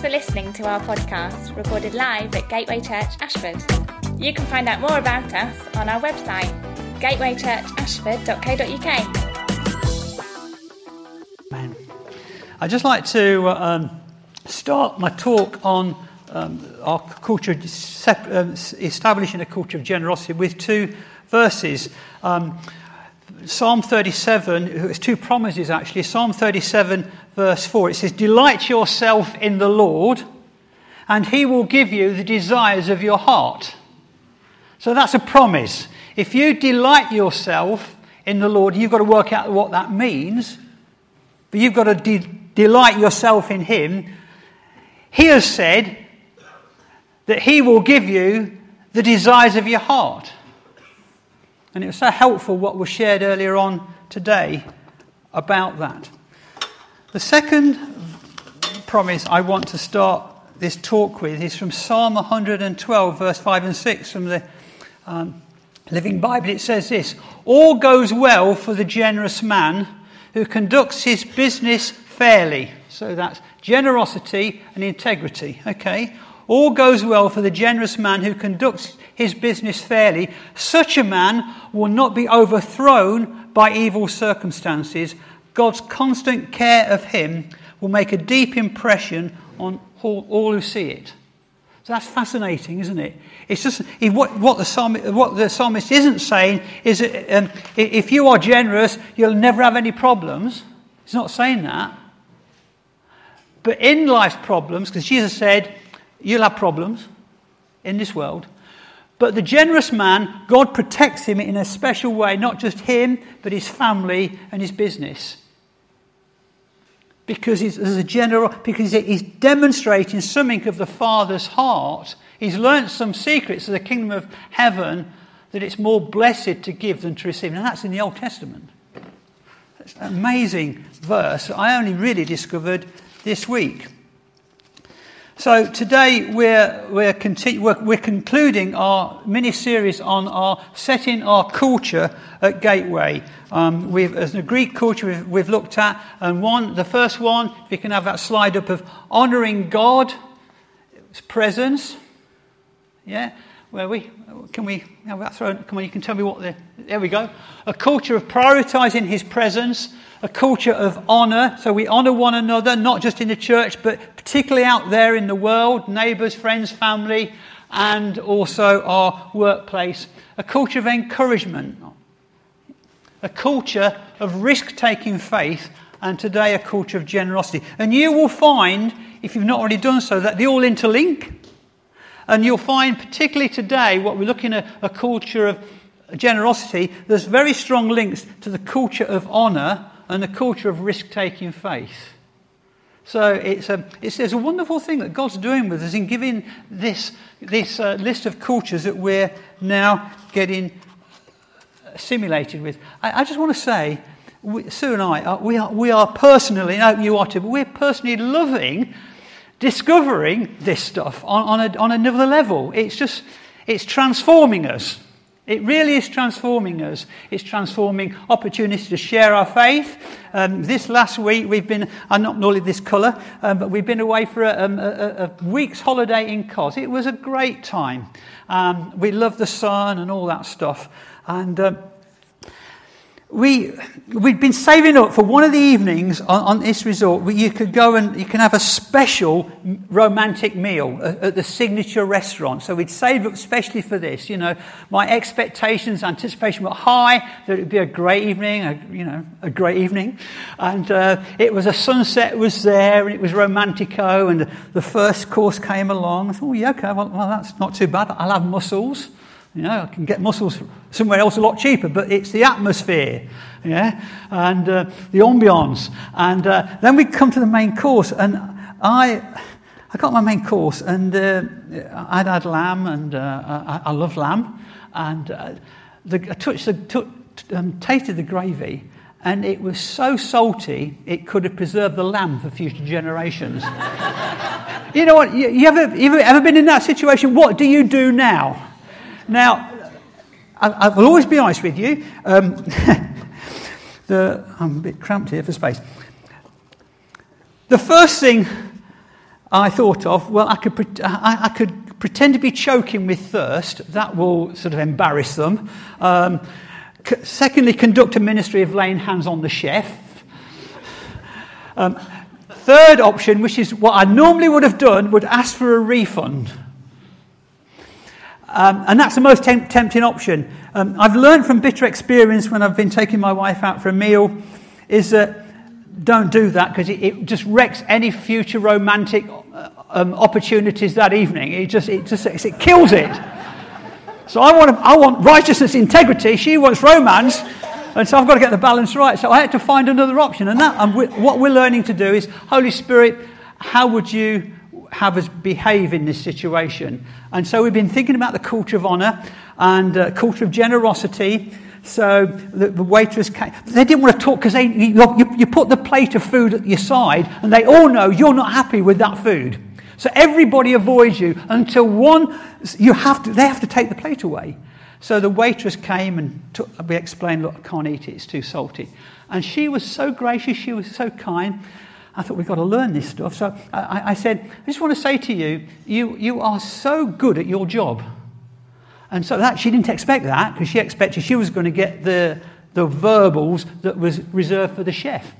For listening to our podcast, recorded live at Gateway Church Ashford. You can find out more about us on our website, gatewaychurchashford.co.uk. I'd just like to um, start my talk on um, our culture, um, establishing a culture of generosity with two verses. Um, Psalm 37, it's two promises actually. Psalm 37, verse 4, it says, Delight yourself in the Lord, and he will give you the desires of your heart. So that's a promise. If you delight yourself in the Lord, you've got to work out what that means, but you've got to de- delight yourself in him. He has said that he will give you the desires of your heart. And it was so helpful what was shared earlier on today about that. The second promise I want to start this talk with is from Psalm 112, verse 5 and 6 from the um, Living Bible. It says this All goes well for the generous man who conducts his business fairly. So that's generosity and integrity. Okay? All goes well for the generous man who conducts his business fairly. Such a man will not be overthrown by evil circumstances. God's constant care of him will make a deep impression on all, all who see it. So that's fascinating, isn't it? It's just what, what, the psalmist, what the psalmist isn't saying is that um, if you are generous, you'll never have any problems. He's not saying that. But in life's problems, because Jesus said, You'll have problems in this world. But the generous man, God protects him in a special way, not just him, but his family and his business. Because he's, a general, because he's demonstrating something of the Father's heart. He's learnt some secrets of the kingdom of heaven that it's more blessed to give than to receive. And that's in the Old Testament. It's an amazing verse I only really discovered this week. So today we're, we're, we're, we're concluding our mini series on our setting our culture at Gateway. Um, we've, as a Greek culture, we've, we've, looked at, and one, the first one, if you can have that slide up of honouring God's presence. Yeah, where we can we have that thrown? Come on, you can tell me what the. There we go. A culture of prioritising His presence a culture of honour. So we honour one another, not just in the church, but particularly out there in the world, neighbours, friends, family, and also our workplace. A culture of encouragement. A culture of risk taking faith, and today a culture of generosity. And you will find, if you've not already done so, that they all interlink. And you'll find, particularly today, what we're looking at a culture of generosity, there's very strong links to the culture of honour and a culture of risk taking faith. So it's a, it's, it's, a wonderful thing that God's doing with us in giving this, this uh, list of cultures that we're now getting simulated with. I, I just want to say, we, Sue and I, uh, we, are, we are personally, no, you are too, but we're personally loving discovering this stuff on, on, a, on another level. It's just, it's transforming us. It really is transforming us. It's transforming opportunities to share our faith. Um, this last week, we've been, I'm not normally this colour, um, but we've been away for a, um, a, a, week's holiday in Cos. It was a great time. Um, we love the sun and all that stuff. And um, we, we'd been saving up for one of the evenings on, on, this resort where you could go and you can have a special romantic meal at, at, the signature restaurant. So we'd saved up especially for this. You know, my expectations, anticipation were high that it would be a great evening, a, you know, a great evening. And uh, it was a sunset was there and it was romantico and the, the first course came along. I thought, oh, yeah, okay, well, well that's not too bad. I'll have mussels. You know, I can get mussels somewhere else a lot cheaper, but it's the atmosphere, yeah, and uh, the ambiance. And uh, then we come to the main course, and I, I got my main course, and uh, I'd had lamb, and uh, I, I, love lamb, and uh, the, I touched the, t- um, tasted the gravy, and it was so salty it could have preserved the lamb for future generations. you know what? You, you ever, you ever been in that situation? What do you do now? Now, I, I, will always be honest with you. Um, the, I'm a bit cramped here for space. The first thing I thought of, well, I could, I, I could pretend to be choking with thirst. That will sort of embarrass them. Um, secondly, conduct a ministry of laying hands on the chef. Um, third option, which is what I normally would have done, would ask for a refund. Um, and that's the most temp- tempting option. Um, I've learned from bitter experience when I've been taking my wife out for a meal is that don't do that because it, it, just wrecks any future romantic uh, um, opportunities that evening. It just, it just it kills it. So I want, I want righteousness, integrity. She wants romance. And so I've got to get the balance right. So I had to find another option. And, that, we, what we're learning to do is, Holy Spirit, how would you have us behave in this situation? And so we've been thinking about the culture of honour and uh, culture of generosity. So the, the waitress came. They didn't want to talk because you, you, you put the plate of food at your side and they all know you're not happy with that food. So everybody avoids you until one, you have to, they have to take the plate away. So the waitress came and took, we explained, look, I can't eat it, it's too salty. And she was so gracious, she was so kind. I thought, we've got to learn this stuff. So I, I said, I just want to say to you, you, you are so good at your job. And so that she didn't expect that because she expected she was going to get the, the verbals that was reserved for the chef.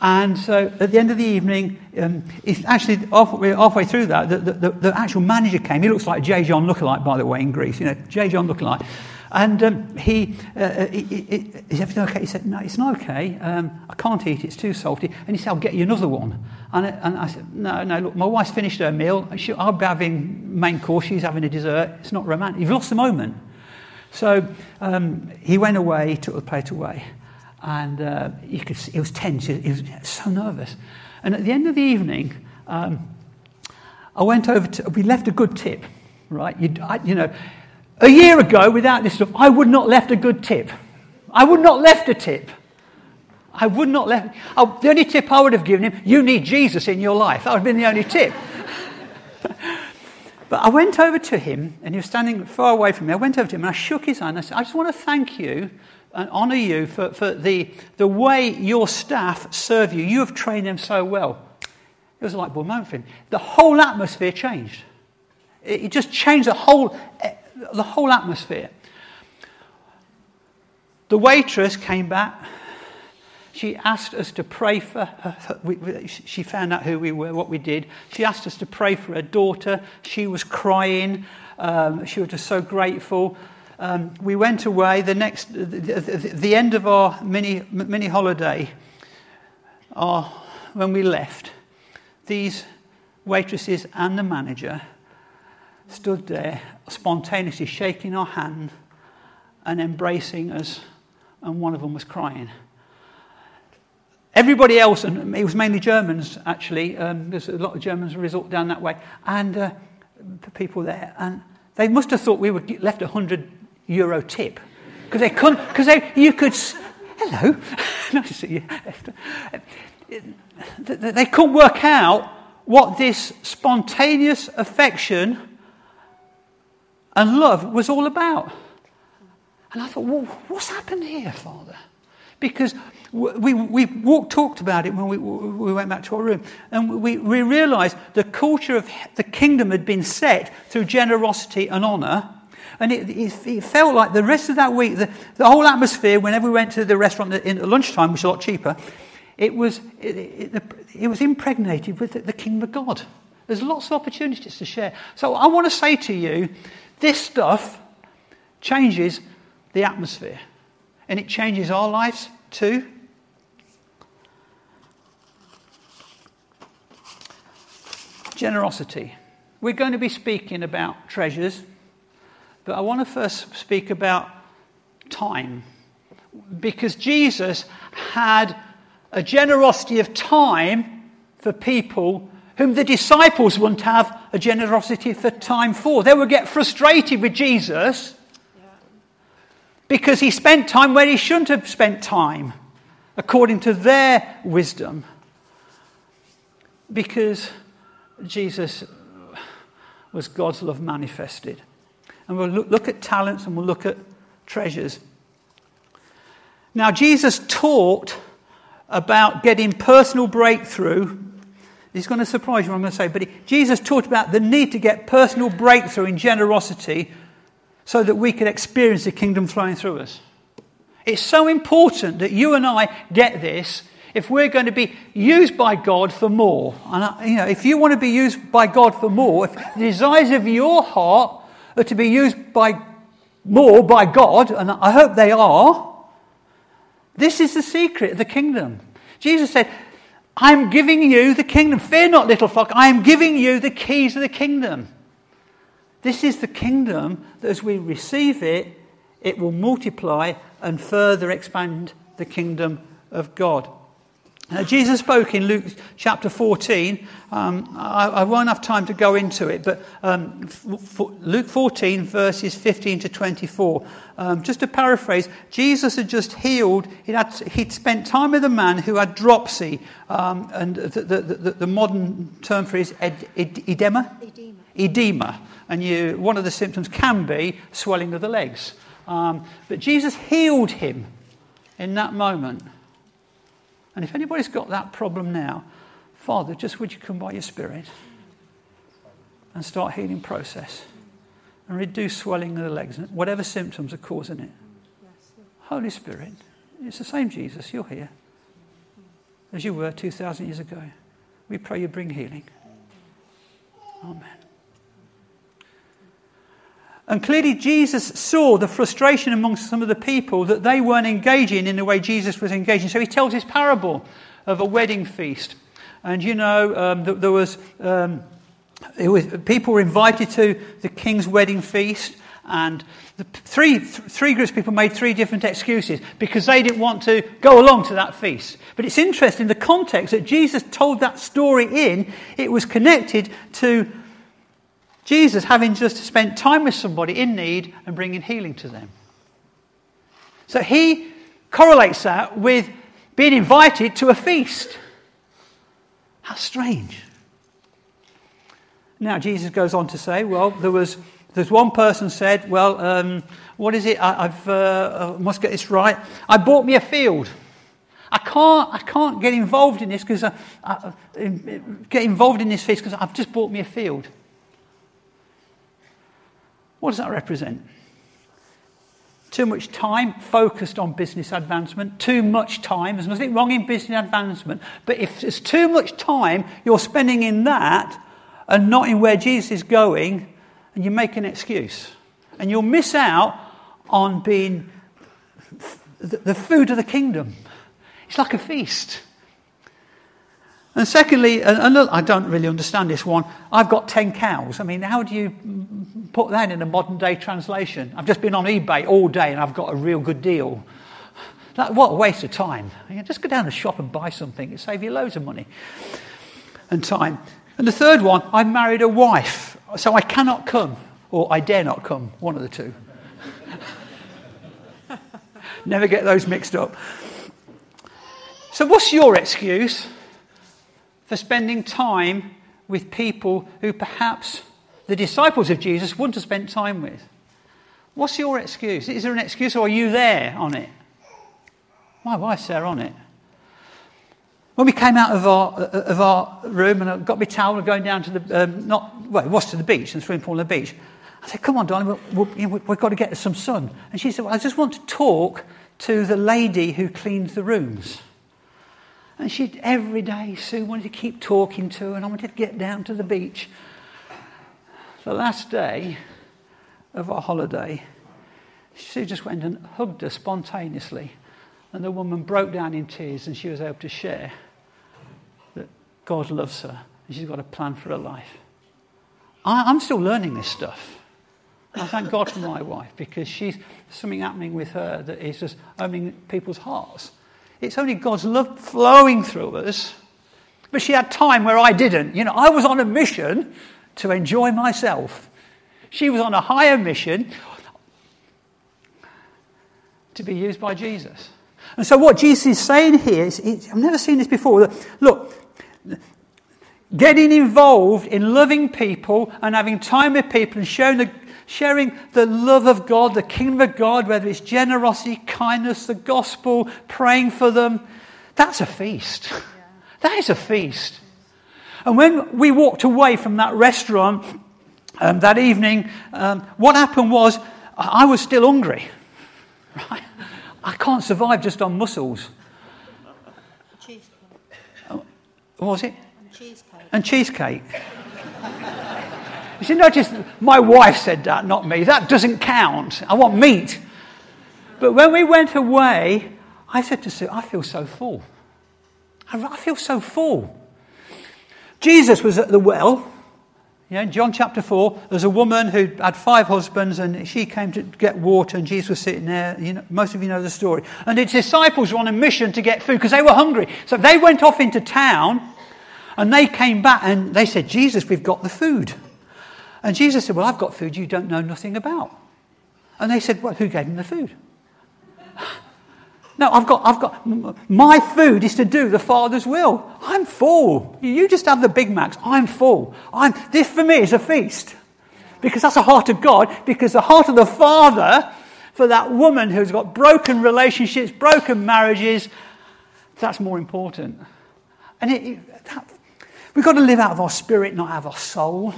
And so at the end of the evening, um, it's actually halfway, through that, the, the, the, actual manager came. He looks like J. John lookalike, by the way, in Greece. You know, J. John lookalike. And um, he, uh, he, he, is everything okay? He said, no, it's not okay. Um, I can't eat. It's too salty. And he said, I'll get you another one. And, and I said, no, no, look, my wife's finished her meal. She, I'll be having main course. She's having a dessert. It's not romantic. You've lost the moment. So um, he went away, took the plate away. And uh, you could see, he was tense. He was so nervous. And at the end of the evening, um, I went over to, we left a good tip, right? You, I, you know, a year ago, without this stuff, I would not left a good tip. I would not left a tip. I would not left. Oh, the only tip I would have given him, you need Jesus in your life. That would have been the only tip. but I went over to him, and he was standing far away from me. I went over to him and I shook his hand. I said, I just want to thank you and honour you for, for the, the way your staff serve you. You have trained them so well. It was like, well, moment for him. The whole atmosphere changed. It, it just changed the whole the whole atmosphere. The waitress came back. She asked us to pray for her. She found out who we were, what we did. She asked us to pray for her daughter. She was crying. Um, she was just so grateful. Um, we went away. The next, the, the, the end of our mini, mini holiday, our, when we left, these waitresses and the manager stood there spontaneously shaking our hand and embracing us, and one of them was crying. Everybody else, and it was mainly Germans actually, um, there's a lot of Germans resort down that way, and uh, people there, and they must have thought we were left a hundred euro tip. Because they couldn't, because you could, hello, nice to see you. They couldn't work out what this spontaneous affection and love was all about. And I thought, well, what's happened here, Father? Because we, we walked, talked about it when we, we went back to our room, and we, we realized the culture of the kingdom had been set through generosity and honor. And it, it, it, felt like the rest of that week, the, the, whole atmosphere, whenever we went to the restaurant in, at lunchtime, which a lot cheaper, it was, it, it was impregnated with the, the kingdom of God. There's lots of opportunities to share. So I want to say to you this stuff changes the atmosphere. And it changes our lives too. Generosity. We're going to be speaking about treasures, but I want to first speak about time. Because Jesus had a generosity of time for people whom the disciples wouldn't have a generosity for time for. They would get frustrated with Jesus because he spent time where he shouldn't have spent time, according to their wisdom. Because Jesus was God's love manifested. And we'll look, at talents and we'll look at treasures. Now, Jesus taught about getting personal breakthrough He's going to surprise you what I'm going to say, but Jesus talked about the need to get personal breakthrough in generosity so that we could experience the kingdom flowing through us. It's so important that you and I get this if we're going to be used by God for more. And I, you know, if you want to be used by God for more, if the desires of your heart are to be used by more by God, and I hope they are, this is the secret of the kingdom. Jesus said, I'm giving you the kingdom. Fear not, little flock. I am giving you the keys of the kingdom. This is the kingdom that as we receive it, it will multiply and further expand the kingdom of God. Now, Jesus spoke in Luke chapter 14. Um, I, I, won't have time to go into it, but um, f- Luke 14, verses 15 to 24. Um, just to paraphrase, Jesus had just healed, he'd, had, he'd spent time with a man who had dropsy, um, and the, the, the, the, modern term for it is ed, ed, edema? Edema. Edema. And you, one of the symptoms can be swelling of the legs. Um, but Jesus healed him in that moment. And if anybody's got that problem now, Father, just would you come by your Spirit and start healing process and reduce swelling of the legs, and whatever symptoms are causing it. Holy Spirit, it's the same Jesus, you're here as you were 2,000 years ago. We pray you bring healing. Amen. And clearly, Jesus saw the frustration amongst some of the people that they weren't engaging in the way Jesus was engaging. So he tells this parable of a wedding feast. And you know, um, there was, um, was, people were invited to the king's wedding feast, and the three, three groups of people made three different excuses because they didn't want to go along to that feast. But it's interesting, the context that Jesus told that story in, it was connected to Jesus having just spent time with somebody in need and bringing healing to them. So he correlates that with being invited to a feast. How strange. Now, Jesus goes on to say, well, there was there's one person said, well, um, what is it? I, have uh, I must get this right. I bought me a field. I can't, I can't get involved in this because I, I, get involved in this feast because I've just bought me a field. What does that represent? Too much time focused on business advancement. Too much time. There's nothing wrong in business advancement. But if there's too much time you're spending in that and not in where Jesus is going, and you make an excuse. And you'll miss out on being the food of the kingdom. It's like a feast. And secondly, uh, and look, I don't really understand this one. I've got 10 cows. I mean, how do you put that in a modern day translation? I've just been on eBay all day and I've got a real good deal. That, what a waste of time. Just go down the shop and buy something, it save you loads of money and time. And the third one, I married a wife, so I cannot come, or I dare not come, one of the two. Never get those mixed up. So, what's your excuse? For spending time with people who perhaps the disciples of Jesus wouldn't have spent time with. What's your excuse? Is there an excuse or are you there on it? My wife's there on it. When we came out of our, of our room and I got my towel and going down to the, um, not, well, it was to the beach, the swimming pool on the beach. I said, come on, darling, we we you know, we've got to get some sun. And she said, well, I just want to talk to the lady who cleans the rooms. And she every day, Sue wanted to keep talking to her, and I wanted to get down to the beach. The last day of our holiday, Sue just went and hugged her spontaneously. And the woman broke down in tears, and she was able to share that God loves her and she's got a plan for her life. I, am still learning this stuff. I thank God for my wife because she's something happening with her that is just opening people's hearts. It's only God's love flowing through us. But she had time where I didn't. You know, I was on a mission to enjoy myself. She was on a higher mission to be used by Jesus. And so, what Jesus is saying here is I've never seen this before. Look, getting involved in loving people and having time with people and sharing the sharing the love of God, the kingdom of God, whether it's generosity, kindness, the gospel, praying for them, that's a feast. Yeah. That is a feast. And when we walked away from that restaurant um, that evening, um, what happened was I was still hungry. Right? I can't survive just on mussels. Cheesecake. What was it? And cheesecake. And cheesecake. you see, notice my wife said that, not me. That doesn't count. I want meat. But when we went away, I said to Sue, I feel so full. I I feel so full. Jesus was at the well. Yeah, in John chapter 4, there's a woman who had five husbands and she came to get water and Jesus was sitting there. You know, most of you know the story. And his disciples were on a mission to get food because they were hungry. So they went off into town and they came back and they said, Jesus, we've got the food. And Jesus said, Well, I've got food you don't know nothing about. And they said, Well, who gave him the food? No, I've got, I've got, my food is to do the Father's will. I'm full. You just have the Big Macs. I'm full. I'm, this for me is a feast. Because that's the heart of God, because the heart of the Father for that woman who's got broken relationships, broken marriages, that's more important. And it, it, that, we've got to live out of our spirit, not out of our soul.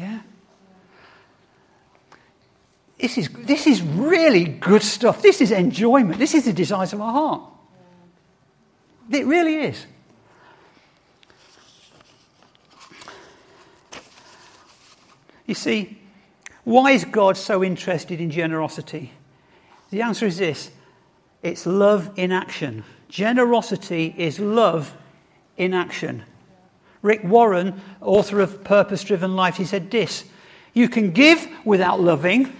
Yeah? This is, this is really good stuff. This is enjoyment. This is the desires of our heart. It really is. You see, why is God so interested in generosity? The answer is this it's love in action. Generosity is love in action. Rick Warren, author of Purpose Driven Life, he said this You can give without loving,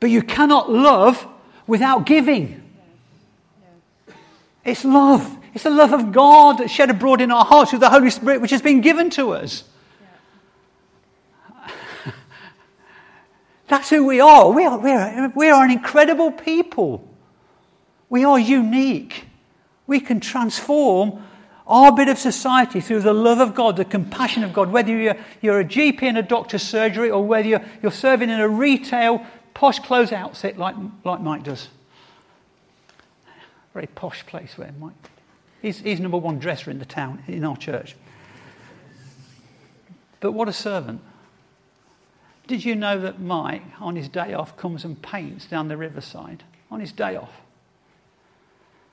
but you cannot love without giving. It's love. It's the love of God that's shed abroad in our hearts through the Holy Spirit, which has been given to us. That's who we are. We are, we are. we are an incredible people. We are unique. We can transform our bit of society through the love of God, the compassion of God, whether you're, you're a GP in a doctor's surgery or whether you're, you're serving in a retail posh clothes outfit like, like Mike does. Very posh place where Mike. He's, he's number one dresser in the town, in our church. But what a servant. Did you know that Mike, on his day off, comes and paints down the riverside? On his day off.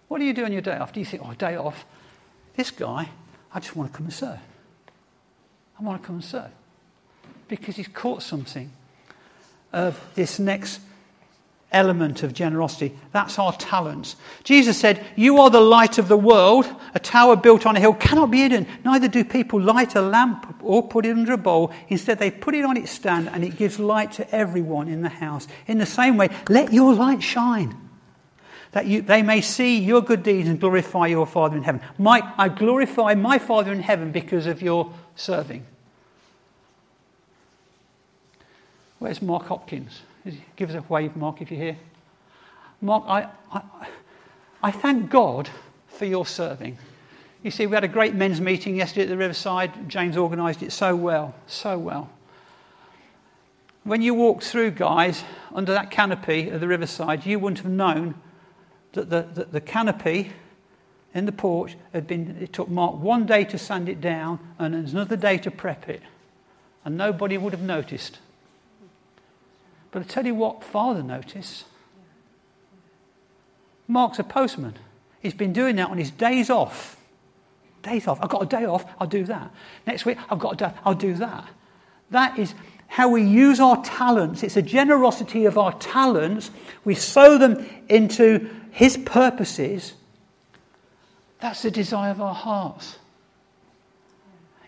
What do you do on your day off? Do you think, oh, day off? This guy, I just want to come and serve. I want to come and serve. Because he's caught something of this next element of generosity. That's our talents. Jesus said, You are the light of the world. A tower built on a hill cannot be hidden. Neither do people light a lamp or put it under a bowl. Instead, they put it on its stand and it gives light to everyone in the house. In the same way, let your light shine. That you, they may see your good deeds and glorify your Father in heaven. Mike, I glorify my Father in heaven because of your serving. Where's Mark Hopkins? Give us a wave, Mark, if you're here. Mark, I, I, I thank God for your serving. You see, we had a great men's meeting yesterday at the Riverside. James organised it so well, so well. When you walked through, guys, under that canopy of the Riverside, you wouldn't have known that the, the, the canopy in the porch had been, it took Mark one day to sand it down and another day to prep it. And nobody would have noticed. But I tell you what, Father noticed. Mark's a postman. He's been doing that on his days off. Days off. I've got a day off, I'll do that. Next week, I've got a day, I'll do that. That is how we use our talents. It's a generosity of our talents. We sow them into his purposes. That's the desire of our hearts.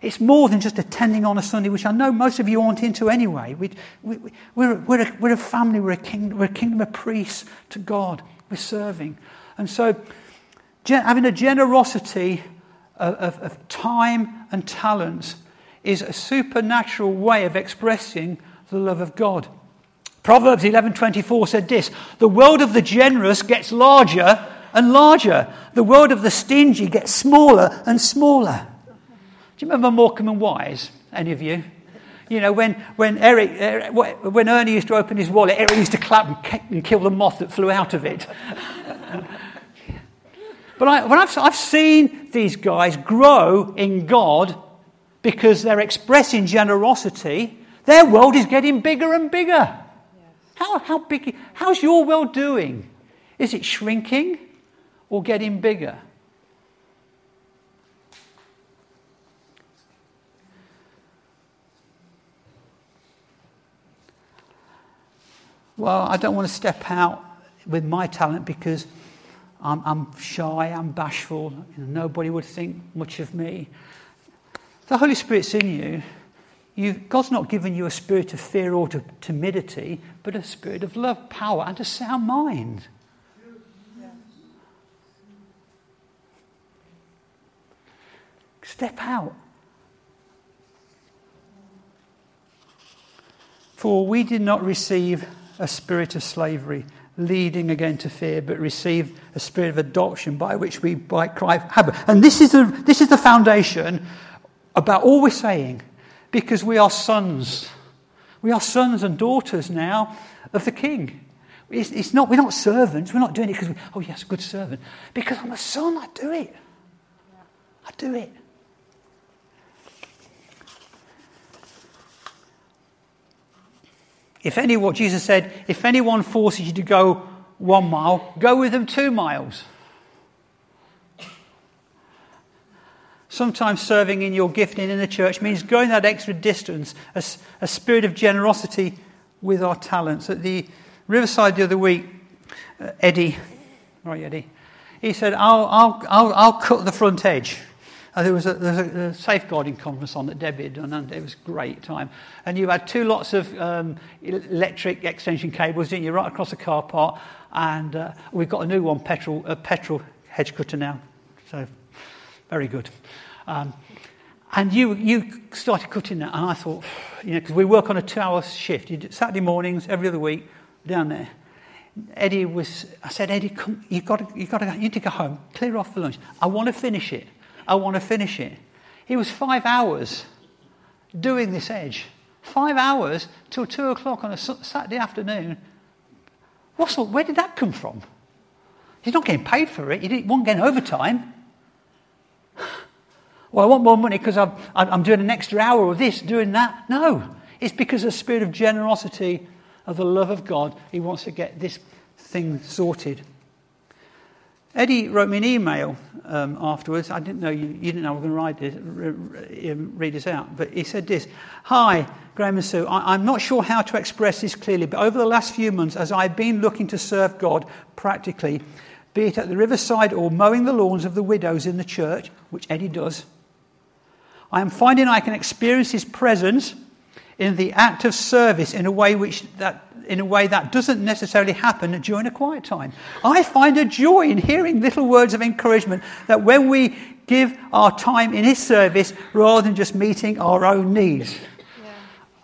It's more than just attending on a Sunday, which I know most of you aren't into anyway. We, we, we're, we're, a, we're a family, we're a, king, we're a kingdom of priests to God. We're serving. And so, having a generosity of, of, of time and talents is a supernatural way of expressing the love of God. Proverbs 11:24 said this, "The world of the generous gets larger and larger. The world of the stingy gets smaller and smaller." Do you remember Morecambe and Wise? Any of you? You know, when, when, Eric, uh, Eric, when Ernie used to open his wallet, Eric used to clap and, kill the moth that flew out of it. But I, when I've, I've seen these guys grow in God because they're expressing generosity, their world is getting bigger and bigger. How, how big, how's your world doing? Is it shrinking or getting bigger? Well, I don't want to step out with my talent because I'm, I'm shy, I'm bashful, you know, nobody would think much of me. The Holy Spirit's in you. You've, God's not given you a spirit of fear or to timidity, but a spirit of love, power, and a sound mind. Step out. For we did not receive a spirit of slavery, leading again to fear, but received a spirit of adoption by which we by cry, Abba. And this is, the, this is the foundation about all we're saying, because we are sons. We are sons and daughters now of the King. It's, it's not, we're not servants. We're not doing it because, we, oh, yes, good servant. Because I'm a son, I do it. I do it. If anyone, Jesus said, if anyone forces you to go one mile, go with them two miles. Sometimes serving in your gifting in the church means going that extra distance, a, a spirit of generosity with our talents. At the Riverside the other week, uh, Eddie, right, Eddie, he said, I'll, I'll, I'll, I'll cut the front edge. Uh, there was, a, there was a, safeguarding conference on that Debbie had done, and it was a great time. And you had two lots of um, electric extension cables, didn't you, right across the car park. And uh, we've got a new one, petrol, a petrol hedge cutter now. So, very good. Um, and you, you started cutting that, and I thought, you know, because we work on a two hour shift. Saturday mornings, every other week, down there. Eddie was, I said, Eddie, come, you've got to, you've got to, you need to go home, clear off for lunch. I want to finish it. I want to finish it. He was five hours doing this edge. Five hours till two o'clock on a Saturday afternoon. What's, where did that come from? He's not getting paid for it. He didn't, wasn't getting overtime. Well, I want more money because I'm, I'm doing an extra hour of this, doing that. No, it's because of the spirit of generosity, of the love of God. He wants to get this thing sorted. Eddie wrote me an email um, afterwards. I didn't know you, you didn't know I was going to this, read this out, but he said this Hi, Graham and Sue. I, I'm not sure how to express this clearly, but over the last few months, as I've been looking to serve God practically, be it at the riverside or mowing the lawns of the widows in the church, which Eddie does, I am finding I can experience His presence in the act of service in a way which that in a way that doesn't necessarily happen during a quiet time. I find a joy in hearing little words of encouragement that when we give our time in His service rather than just meeting our own needs. Yeah.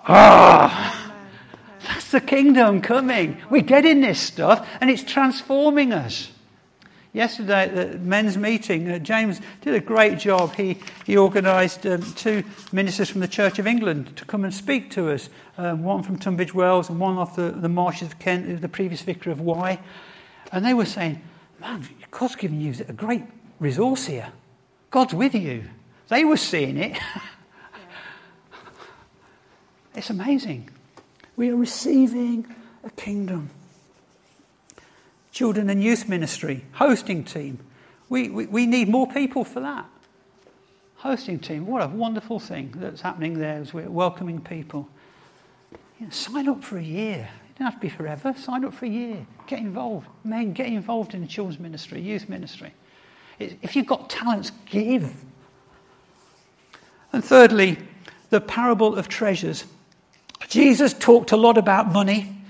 Ah, that's the kingdom coming. We're getting this stuff and it's transforming us. Yesterday at the men's meeting, uh, James did a great job. He, he organised um, two ministers from the Church of England to come and speak to us um, one from Tunbridge Wells and one off the, the marshes of Kent, the previous vicar of Wye. And they were saying, Man, God's given you a great resource here. God's with you. They were seeing it. it's amazing. We are receiving a kingdom children and youth ministry, hosting team. We, we, we need more people for that. Hosting team, what a wonderful thing that's happening there as we're welcoming people. You know, sign up for a year. It doesn't have to be forever. Sign up for a year. Get involved. Men, get involved in the children's ministry, youth ministry. If you've got talents, give. And thirdly, the parable of treasures. Jesus talked a lot about money.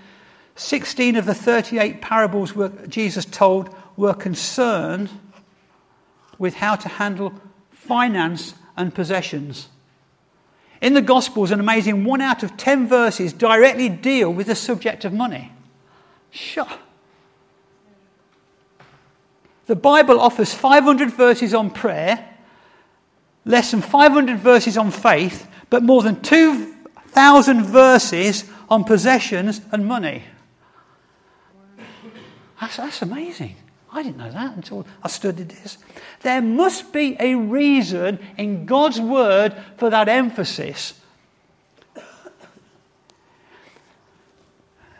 16 of the 38 parables Jesus told were concerned with how to handle finance and possessions. In the Gospels, an amazing one out of 10 verses directly deal with the subject of money. Sure. The Bible offers 500 verses on prayer, less than 500 verses on faith, but more than 2,000 verses on possessions and money. That's, that's amazing. I didn't know that until I studied this. There must be a reason in God's word for that emphasis.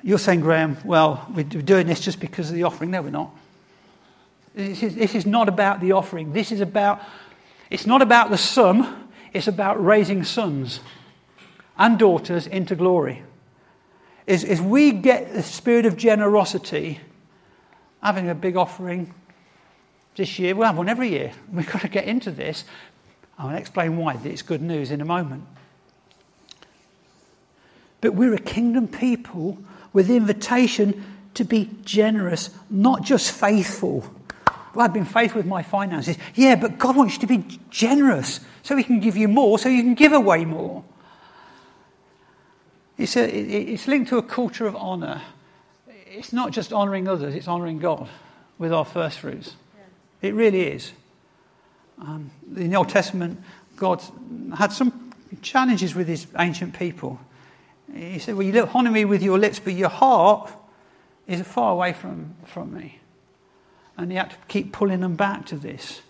You're saying, Graham, well, we're doing this just because of the offering. No, we're not. This is, this is not about the offering. This is about, it's not about the sum, it's about raising sons and daughters into glory. As, as we get the spirit of generosity, having a big offering this year. We'll have one every year. We've got to get into this. I'll explain why it's good news in a moment. But we're a kingdom people with the invitation to be generous, not just faithful. Well, I've been faithful with my finances. Yeah, but God wants you to be generous so He can give you more, so you can give away more. It's, a, it's linked to a culture of honour it's not just honouring others, it's honouring God with our first fruits. Yeah. It really is. Um, in the Old Testament, God had some challenges with his ancient people. He said, Well, you honour me with your lips, but your heart is far away from, from me. And he had to keep pulling them back to this.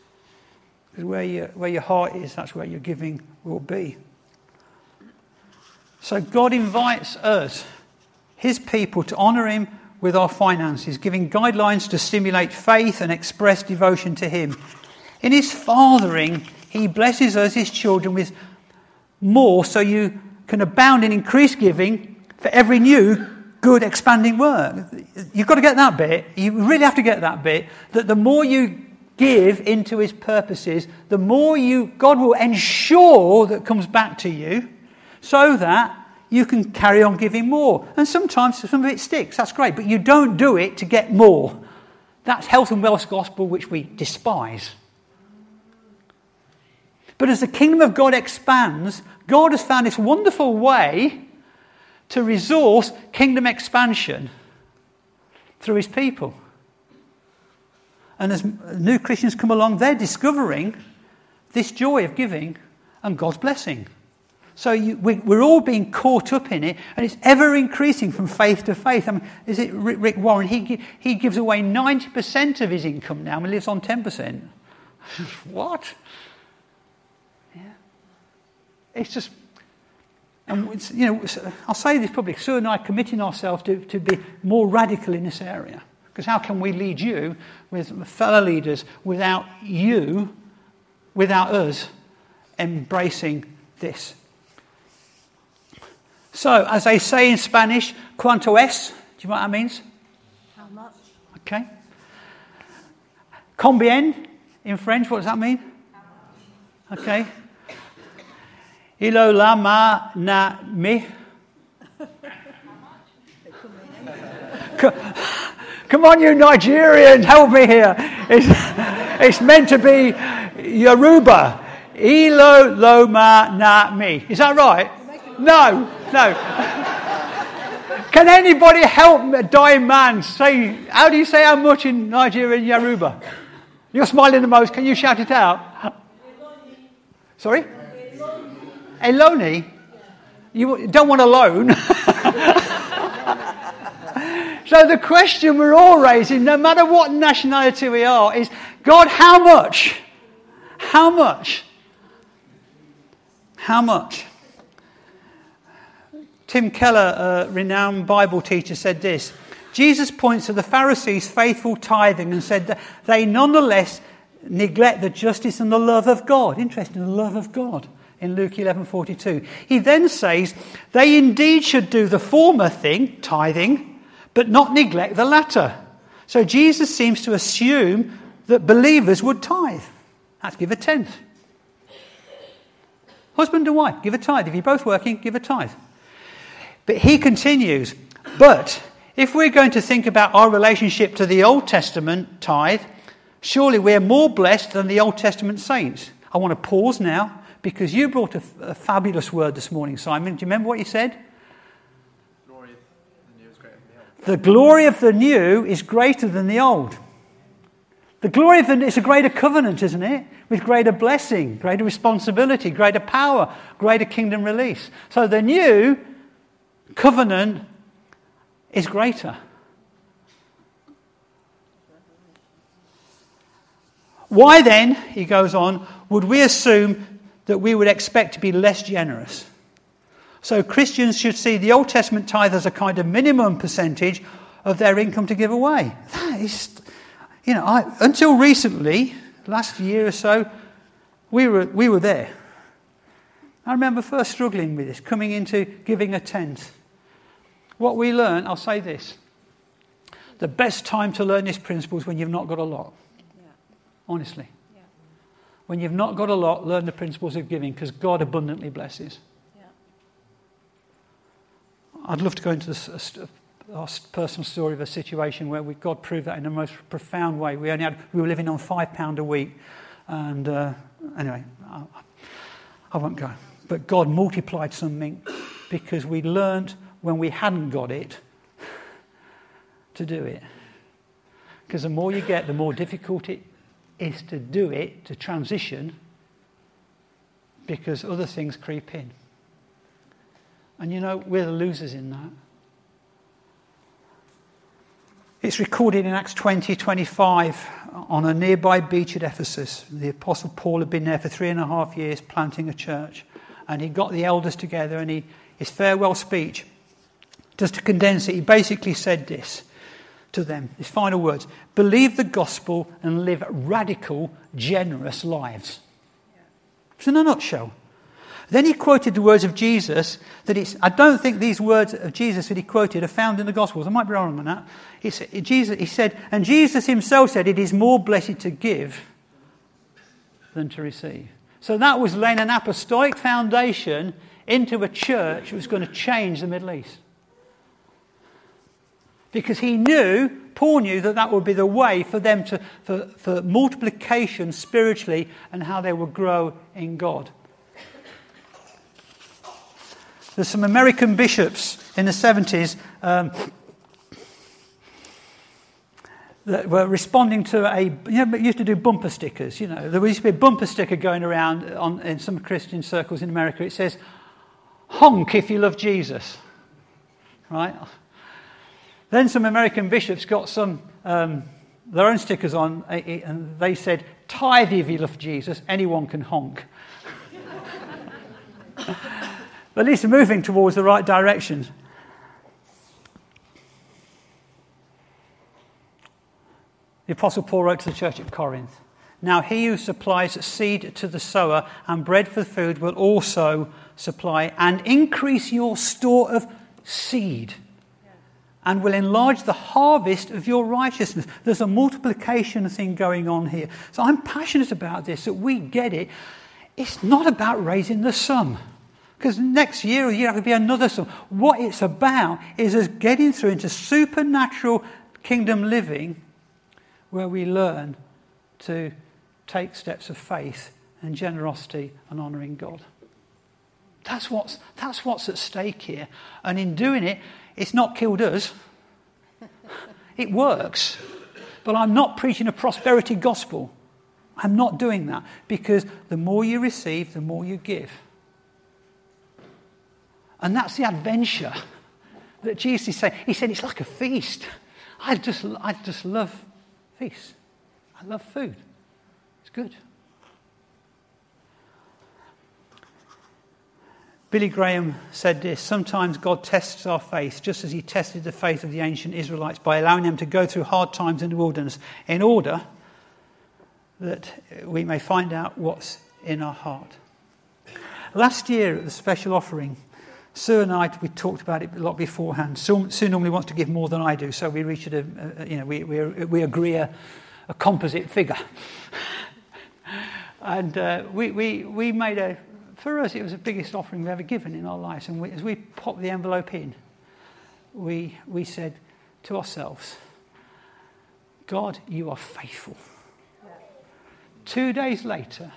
Because where, you, where your heart is, that's where your giving will be. So God invites us, his people, to honour him with our finances, giving guidelines to stimulate faith and express devotion to Him. In His fathering, He blesses us, His children, with more so you can abound in increased giving for every new good expanding work. You've got to get that bit. You really have to get that bit that the more you give into his purposes, the more you God will ensure that comes back to you so that you can carry on giving more. And sometimes some of it sticks, that's great, but you don't do it to get more. That's health and wealth gospel, which we despise. But as the kingdom of God expands, God has found this wonderful way to resource kingdom expansion through his people. And as new Christians come along, they're discovering this joy of giving and God's blessing. So you, we, are all being caught up in it, and it's ever increasing from faith to faith. I mean, is it Rick Warren? He, he gives away 90% of his income now and lives on 10%. what? Yeah. It's just, and you know, I'll say this publicly. Sue and I are committing ourselves to, to be more radical in this area. Because how can we lead you with fellow leaders without you, without us embracing this? So, as they say in Spanish, cuánto es? Do you know what that means? How much? Okay. Combien in French, what does that mean? Okay. Ilo lama na me. Come on, you Nigerians, help me here. It's, it's meant to be Yoruba. Ilo loma na me. Is that right? No, no. Can anybody help a dying man say, how do you say how much in Nigerian Yoruba? You're smiling the most. Can you shout it out? Sorry? Eloni? You don't want a loan. so the question we're all raising, no matter what nationality we are, is God, how much? How much? How much? Tim Keller, a renowned Bible teacher, said this Jesus points to the Pharisees' faithful tithing and said that they nonetheless neglect the justice and the love of God. Interesting, the love of God in Luke 11:42. He then says they indeed should do the former thing, tithing, but not neglect the latter. So Jesus seems to assume that believers would tithe. That's give a tenth. Husband and wife, give a tithe. If you're both working, give a tithe. But he continues, but if we're going to think about our relationship to the Old Testament tithe, surely we're more blessed than the Old Testament saints. I want to pause now because you brought a, a fabulous word this morning, Simon. Do you remember what you said? The glory of the new is greater than the old. The glory of the new is a greater covenant, isn't it? With greater blessing, greater responsibility, greater power, greater kingdom release. So the new covenant is greater. Why then, he goes on, would we assume that we would expect to be less generous? So Christians should see the Old Testament tithe as a kind of minimum percentage of their income to give away. That is, you know, I, until recently, last year or so, we were, we were there. I remember first struggling with this, coming into giving a tenth. What we learn, I'll say this the best time to learn this principle is when you've not got a lot. Yeah. Honestly. Yeah. When you've not got a lot, learn the principles of giving because God abundantly blesses. Yeah. I'd love to go into this, a, st- our personal story of a situation where we, God proved that in the most profound way. We only had, we were living on five pound a week, and uh, anyway, I, I won't go. But God multiplied something because we learned when we hadn't got it to do it. Because the more you get, the more difficult it is to do it, to transition, because other things creep in. And you know, we're the losers in that. It's recorded in Acts 20 25 on a nearby beach at Ephesus. The Apostle Paul had been there for three and a half years planting a church. And he got the elders together and he, his farewell speech, just to condense it, he basically said this to them his final words believe the gospel and live radical, generous lives. It's in a nutshell. Then he quoted the words of Jesus that it's, I don't think these words of Jesus that he quoted are found in the Gospels. I might be wrong on that. He said, Jesus, he said, and Jesus himself said, it is more blessed to give than to receive. So that was laying an apostolic foundation into a church that was going to change the Middle East. Because he knew, Paul knew, that that would be the way for them to, for, for multiplication spiritually and how they would grow in God. There's some American bishops in the 70s um, that were responding to a, you know, used to do bumper stickers, you know. There used to be a bumper sticker going around on, in some Christian circles in America. It says, honk if you love Jesus, right? Then some American bishops got some, um, their own stickers on, eh, eh, and they said, tithe if you love Jesus, anyone can honk. But at least moving towards the right direction. The Apostle Paul wrote to the church at Corinth Now he who supplies seed to the sower and bread for food will also supply and increase your store of seed and will enlarge the harvest of your righteousness. There's a multiplication thing going on here. So I'm passionate about this, that we get it. It's not about raising the sum. Because next year or year after, be another sum. What it's about is us getting through into supernatural kingdom living where we learn to take steps of faith and generosity and honouring God. That's what's, that's what's at stake here. And in doing it, it's not killed us. It works. But I'm not preaching a prosperity gospel. I'm not doing that because the more you receive, the more you give. And that's the adventure that Jesus is saying. He said it's like a feast. I just, I just love feasts. I love food. It's good. Billy Graham said this Sometimes God tests our faith, just as he tested the faith of the ancient Israelites by allowing them to go through hard times in the wilderness, in order that we may find out what's in our heart. Last year at the special offering, Sue and I, we talked about it a lot beforehand. Sue, Sue normally wants to give more than I do, so we reach a, a you know, we, we, we agree a, a composite figure. and uh, we, we, we made a, for us, it was the biggest offering we've ever given in our lives. And we, as we popped the envelope in, we, we said to ourselves, God, you are faithful. Two days later,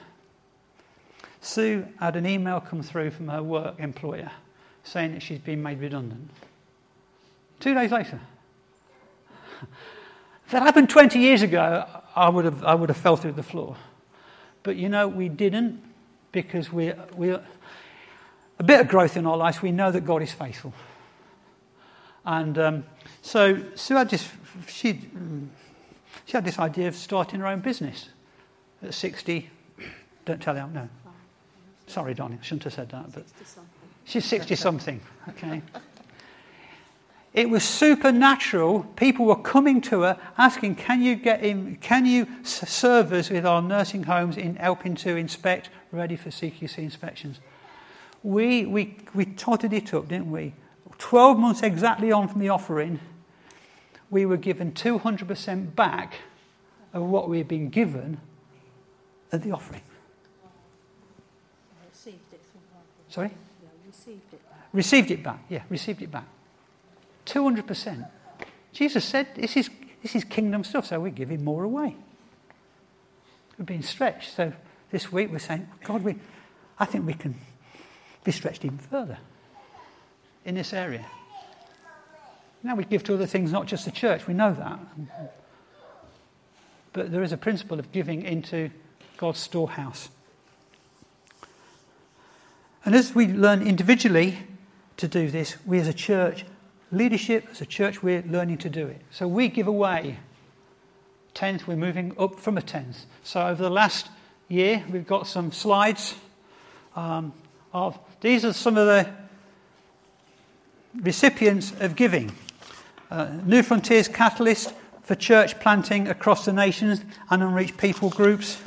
Sue had an email come through from her work employer saying that she's been made redundant. Two days later. if that happened 20 years ago, I would have, I would have fell through the floor. But you know, we didn't because we're, we're a bit of growth in our lives. We know that God is faithful. And um, so Sue had this, she, she had this idea of starting her own business. at 60. Don't tell her, no. Sorry, Donnie, I shouldn't have said that, but she's 60 something, okay. It was supernatural. People were coming to her asking, Can you get in, can you serve us with our nursing homes in helping to inspect, ready for CQC inspections? We, we, we totted it up, didn't we? 12 months exactly on from the offering, we were given 200% back of what we had been given at the offering. Received it. Sorry? Yeah, received it back. Received it back. Yeah, received it back. 200%. Jesus said this is, this is kingdom stuff, so we're giving more away. We're being stretched. So this week we're saying, God, we, I think we can be stretched even further in this area. Now we give to other things, not just the church, we know that. But there is a principle of giving into God's storehouse. And as we learn individually to do this, we as a church, leadership as a church, we're learning to do it. So we give away tenth, we're moving up from a tenth. So over the last year, we've got some slides um, of these are some of the recipients of giving. Uh, New Frontiers Catalyst for church planting across the nations and unreached people groups.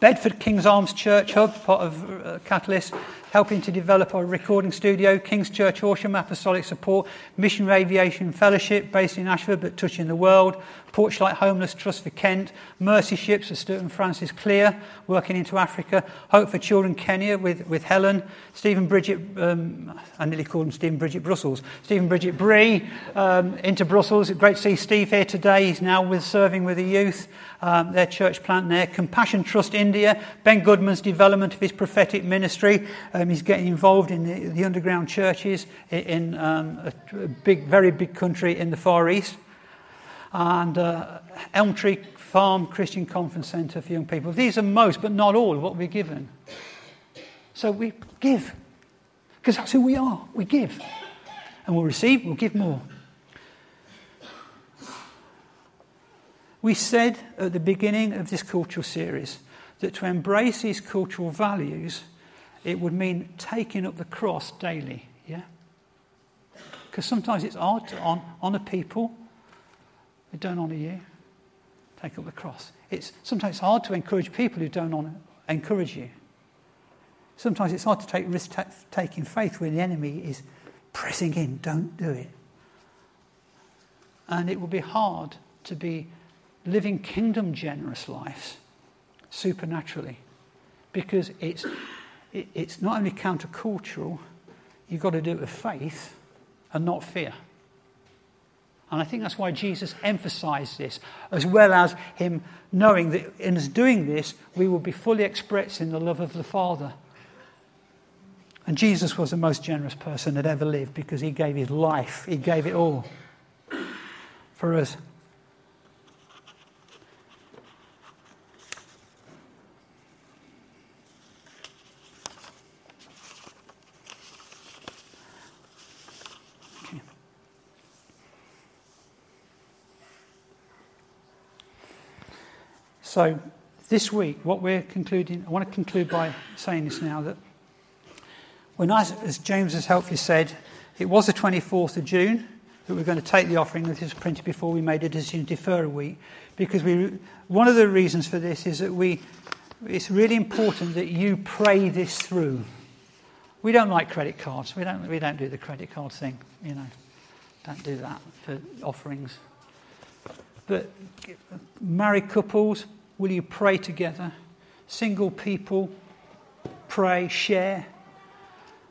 Bedford King's Arms Church Hub, part of uh, Catalyst, helping to develop a recording studio. King's Church Horsham Apostolic Support, Mission Aviation Fellowship, based in Ashford but touching the world. Porchlight Homeless Trust for Kent, Mercy Ships for Stuart and Francis Clear, working into Africa. Hope for Children Kenya with, with Helen. Stephen Bridget, um, I nearly called him Stephen Bridget Brussels. Stephen Bridget Bree um, into Brussels. Great to see Steve here today. He's now with serving with the youth, um, their church plant there. Compassion Trust India, Ben Goodman's development of his prophetic ministry. Um, he's getting involved in the, the underground churches in, um, a, a big, very big country in the Far East and uh, Elm Tree Farm Christian Conference Centre for young people. These are most, but not all, of what we're given. So we give, because that's who we are. We give. And we'll receive, we'll give more. We said at the beginning of this cultural series that to embrace these cultural values, it would mean taking up the cross daily, yeah? Because sometimes it's hard to honour people who don't honour you. Take up the cross. It's sometimes hard to encourage people who don't honor, encourage you. Sometimes it's hard to take risk taking faith when the enemy is pressing in. Don't do it. And it will be hard to be living kingdom generous lives supernaturally because it's, it, it's not only countercultural, you've got to do it with faith and not fear. And I think that's why Jesus emphasized this, as well as him knowing that in us doing this, we will be fully expressing the love of the Father. And Jesus was the most generous person that ever lived because he gave his life, he gave it all for us. So, this week, what we're concluding, I want to conclude by saying this now that when I, as James has helpfully said, it was the 24th of June that we are going to take the offering. This was printed before we made a decision to defer a week. Because we, one of the reasons for this is that we, it's really important that you pray this through. We don't like credit cards. We don't, we don't do the credit card thing, you know. Don't do that for offerings. But married couples, Will you pray together? Single people, pray, share.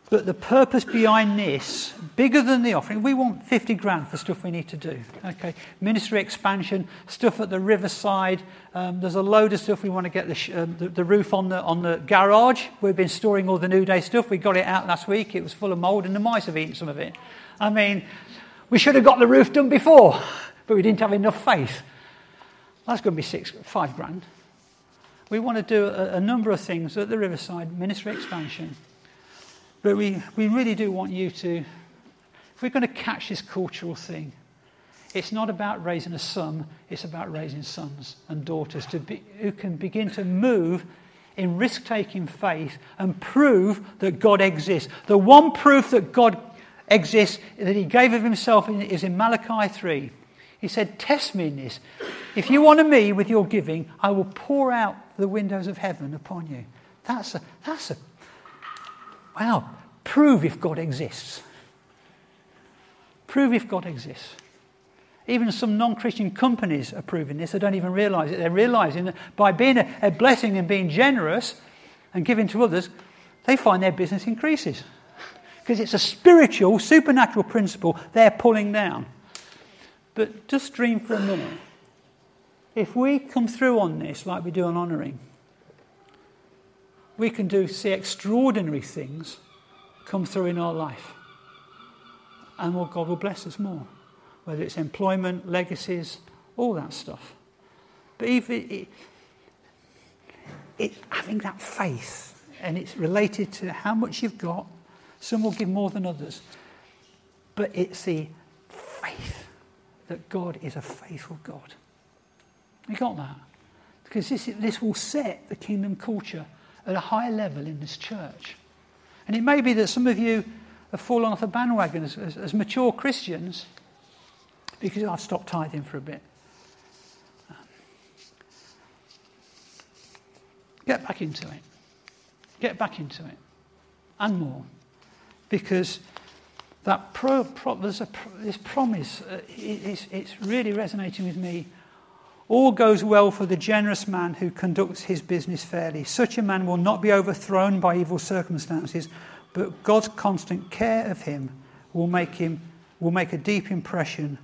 But the purpose behind this, bigger than the offering, we want 50 grand for stuff we need to do. Okay, ministry expansion, stuff at the riverside. Um, there's a load of stuff we want to get the, sh- um, the, the, roof on the, on the garage. We've been storing all the New Day stuff. We got it out last week. It was full of mould, and the mice have eaten some of it. I mean, we should have got the roof done before, but we didn't have enough faith. That's going to be six, five grand. We want to do a, a number of things at the Riverside ministry expansion. But we, we really do want you to, if we're going to catch this cultural thing, It's not about raising a son, it's about raising sons and daughters to be, who can begin to move in risk taking faith and prove that God exists. The one proof that God exists that he gave of himself is in Malachi 3. He said, Test me in this. If you honour me with your giving, I will pour out the windows of heaven upon you. That's a, that's a, wow, prove if God exists. Prove if God exists. Even some non Christian companies are proving this. They don't even realize it. They're realizing that by being a, a blessing and being generous and giving to others, they find their business increases. Because it's a spiritual, supernatural principle they're pulling down. But just dream for a minute. If we come through on this like we do on honouring, we can do see extraordinary things come through in our life. And well, God will bless us more whether it's employment, legacies, all that stuff. But even it, it, having that faith, and it's related to how much you've got. Some will give more than others. But it's the faith that God is a faithful God. You got that? Because this, this will set the kingdom culture at a high level in this church. And it may be that some of you have fallen off the bandwagon as, as, as mature Christians because I've stopped tithing for a bit. Get back into it. Get back into it. And more. Because that pro, pro, there's a, this promise, uh, it, it's, it's really resonating with me. All goes well for the generous man who conducts his business fairly. Such a man will not be overthrown by evil circumstances, but God's constant care of him will make him will make a deep impression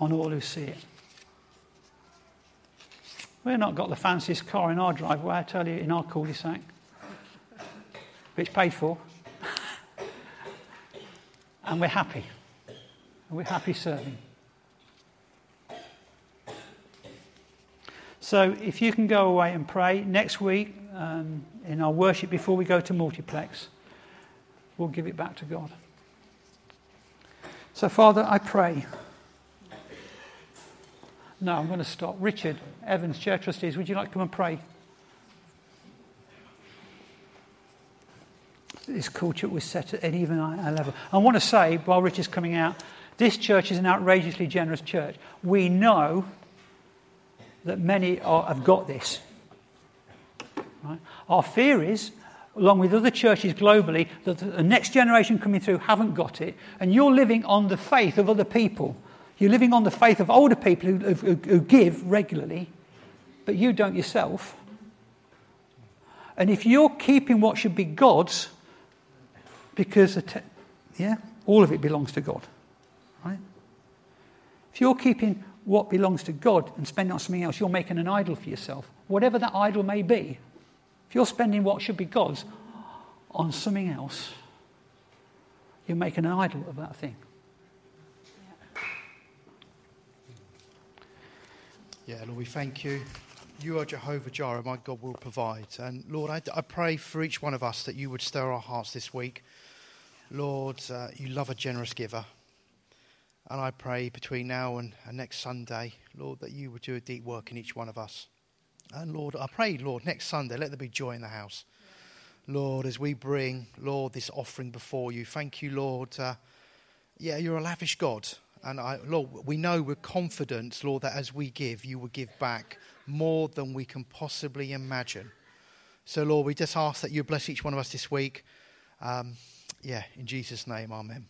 on all who see it. We've not got the fanciest car in our driveway, I tell you, in our cul-de-sac. But it's paid for. And we're happy. And we're happy serving. So if you can go away and pray next week um, in our worship before we go to multiplex, we'll give it back to God. So, Father, I pray. No, I'm going to stop. Richard Evans, Chair Trustees, would you like to come and pray? This culture was set at an even higher level. I want to say, while Richard's coming out, this church is an outrageously generous church. We know that many are, have got this. Right? Our fear is, along with other churches globally, that the next generation coming through haven't got it, and you're living on the faith of other people you're living on the faith of older people who, who, who give regularly, but you don't yourself. And if you're keeping what should be God's, because yeah, all of it belongs to God, right? If you're keeping what belongs to God and spending on something else, you're making an idol for yourself, whatever that idol may be. If you're spending what should be God's on something else, you're making an idol of that thing. Yeah, Lord, we thank you. You are Jehovah Jireh, my God will provide. And Lord, I, I, pray for each one of us that you would stir our hearts this week. Lord, uh, you love a generous giver. And I pray between now and, and next Sunday, Lord, that you would do a deep work in each one of us. And Lord, I pray, Lord, next Sunday, let there be joy in the house. Lord, as we bring, Lord, this offering before you, thank you, Lord. Uh, yeah, you're a lavish God. And I, Lord, we know we're confident, Lord, that as we give, you will give back more than we can possibly imagine. So, Lord, we just ask that you bless each one of us this week. Um, yeah, in Jesus' name, amen.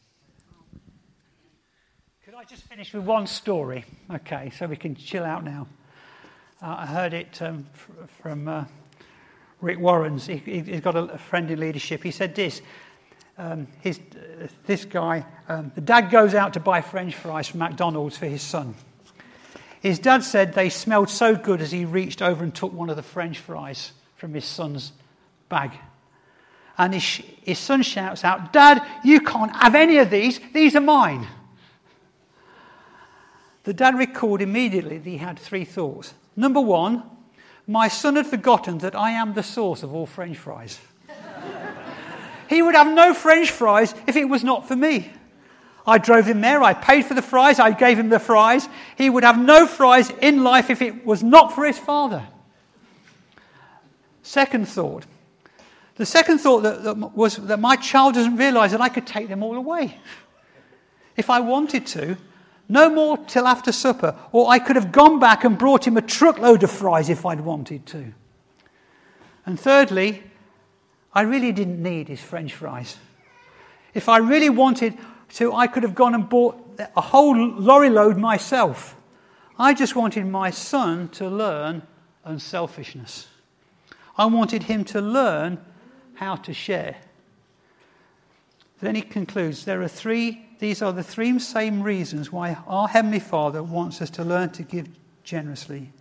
Could I just finish with one story? Okay, so we can chill out now. Uh, I heard it um, from uh, Rick Warren's. He, has got a friend in leadership. He said this um, his, uh, this guy, um, the dad goes out to buy French fries from McDonald's for his son. His dad said they smelled so good as he reached over and took one of the French fries from his son's bag. And his, his son shouts out, Dad, you can't have any of these. These are mine. The dad recalled immediately that he had three thoughts. Number one, my son had forgotten that I am the source of all French fries. He would have no French fries if it was not for me. I drove him there. I paid for the fries. I gave him the fries. He would have no fries in life if it was not for his father. Second thought. The second thought that, that was that my child doesn't realize that I could take them all away. If I wanted to, no more till after supper, or I could have gone back and brought him a truckload of fries if I'd wanted to. And thirdly, I really didn't need his French fries. If I really wanted to, I could have gone and bought a whole lorry load myself. I just wanted my son to learn unselfishness. I wanted him to learn how to share. Then he concludes there are three, these are the three same reasons why our Heavenly Father wants us to learn to give generously.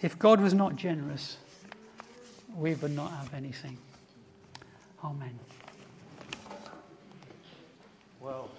If God was not generous, we would not have anything. Amen. Well.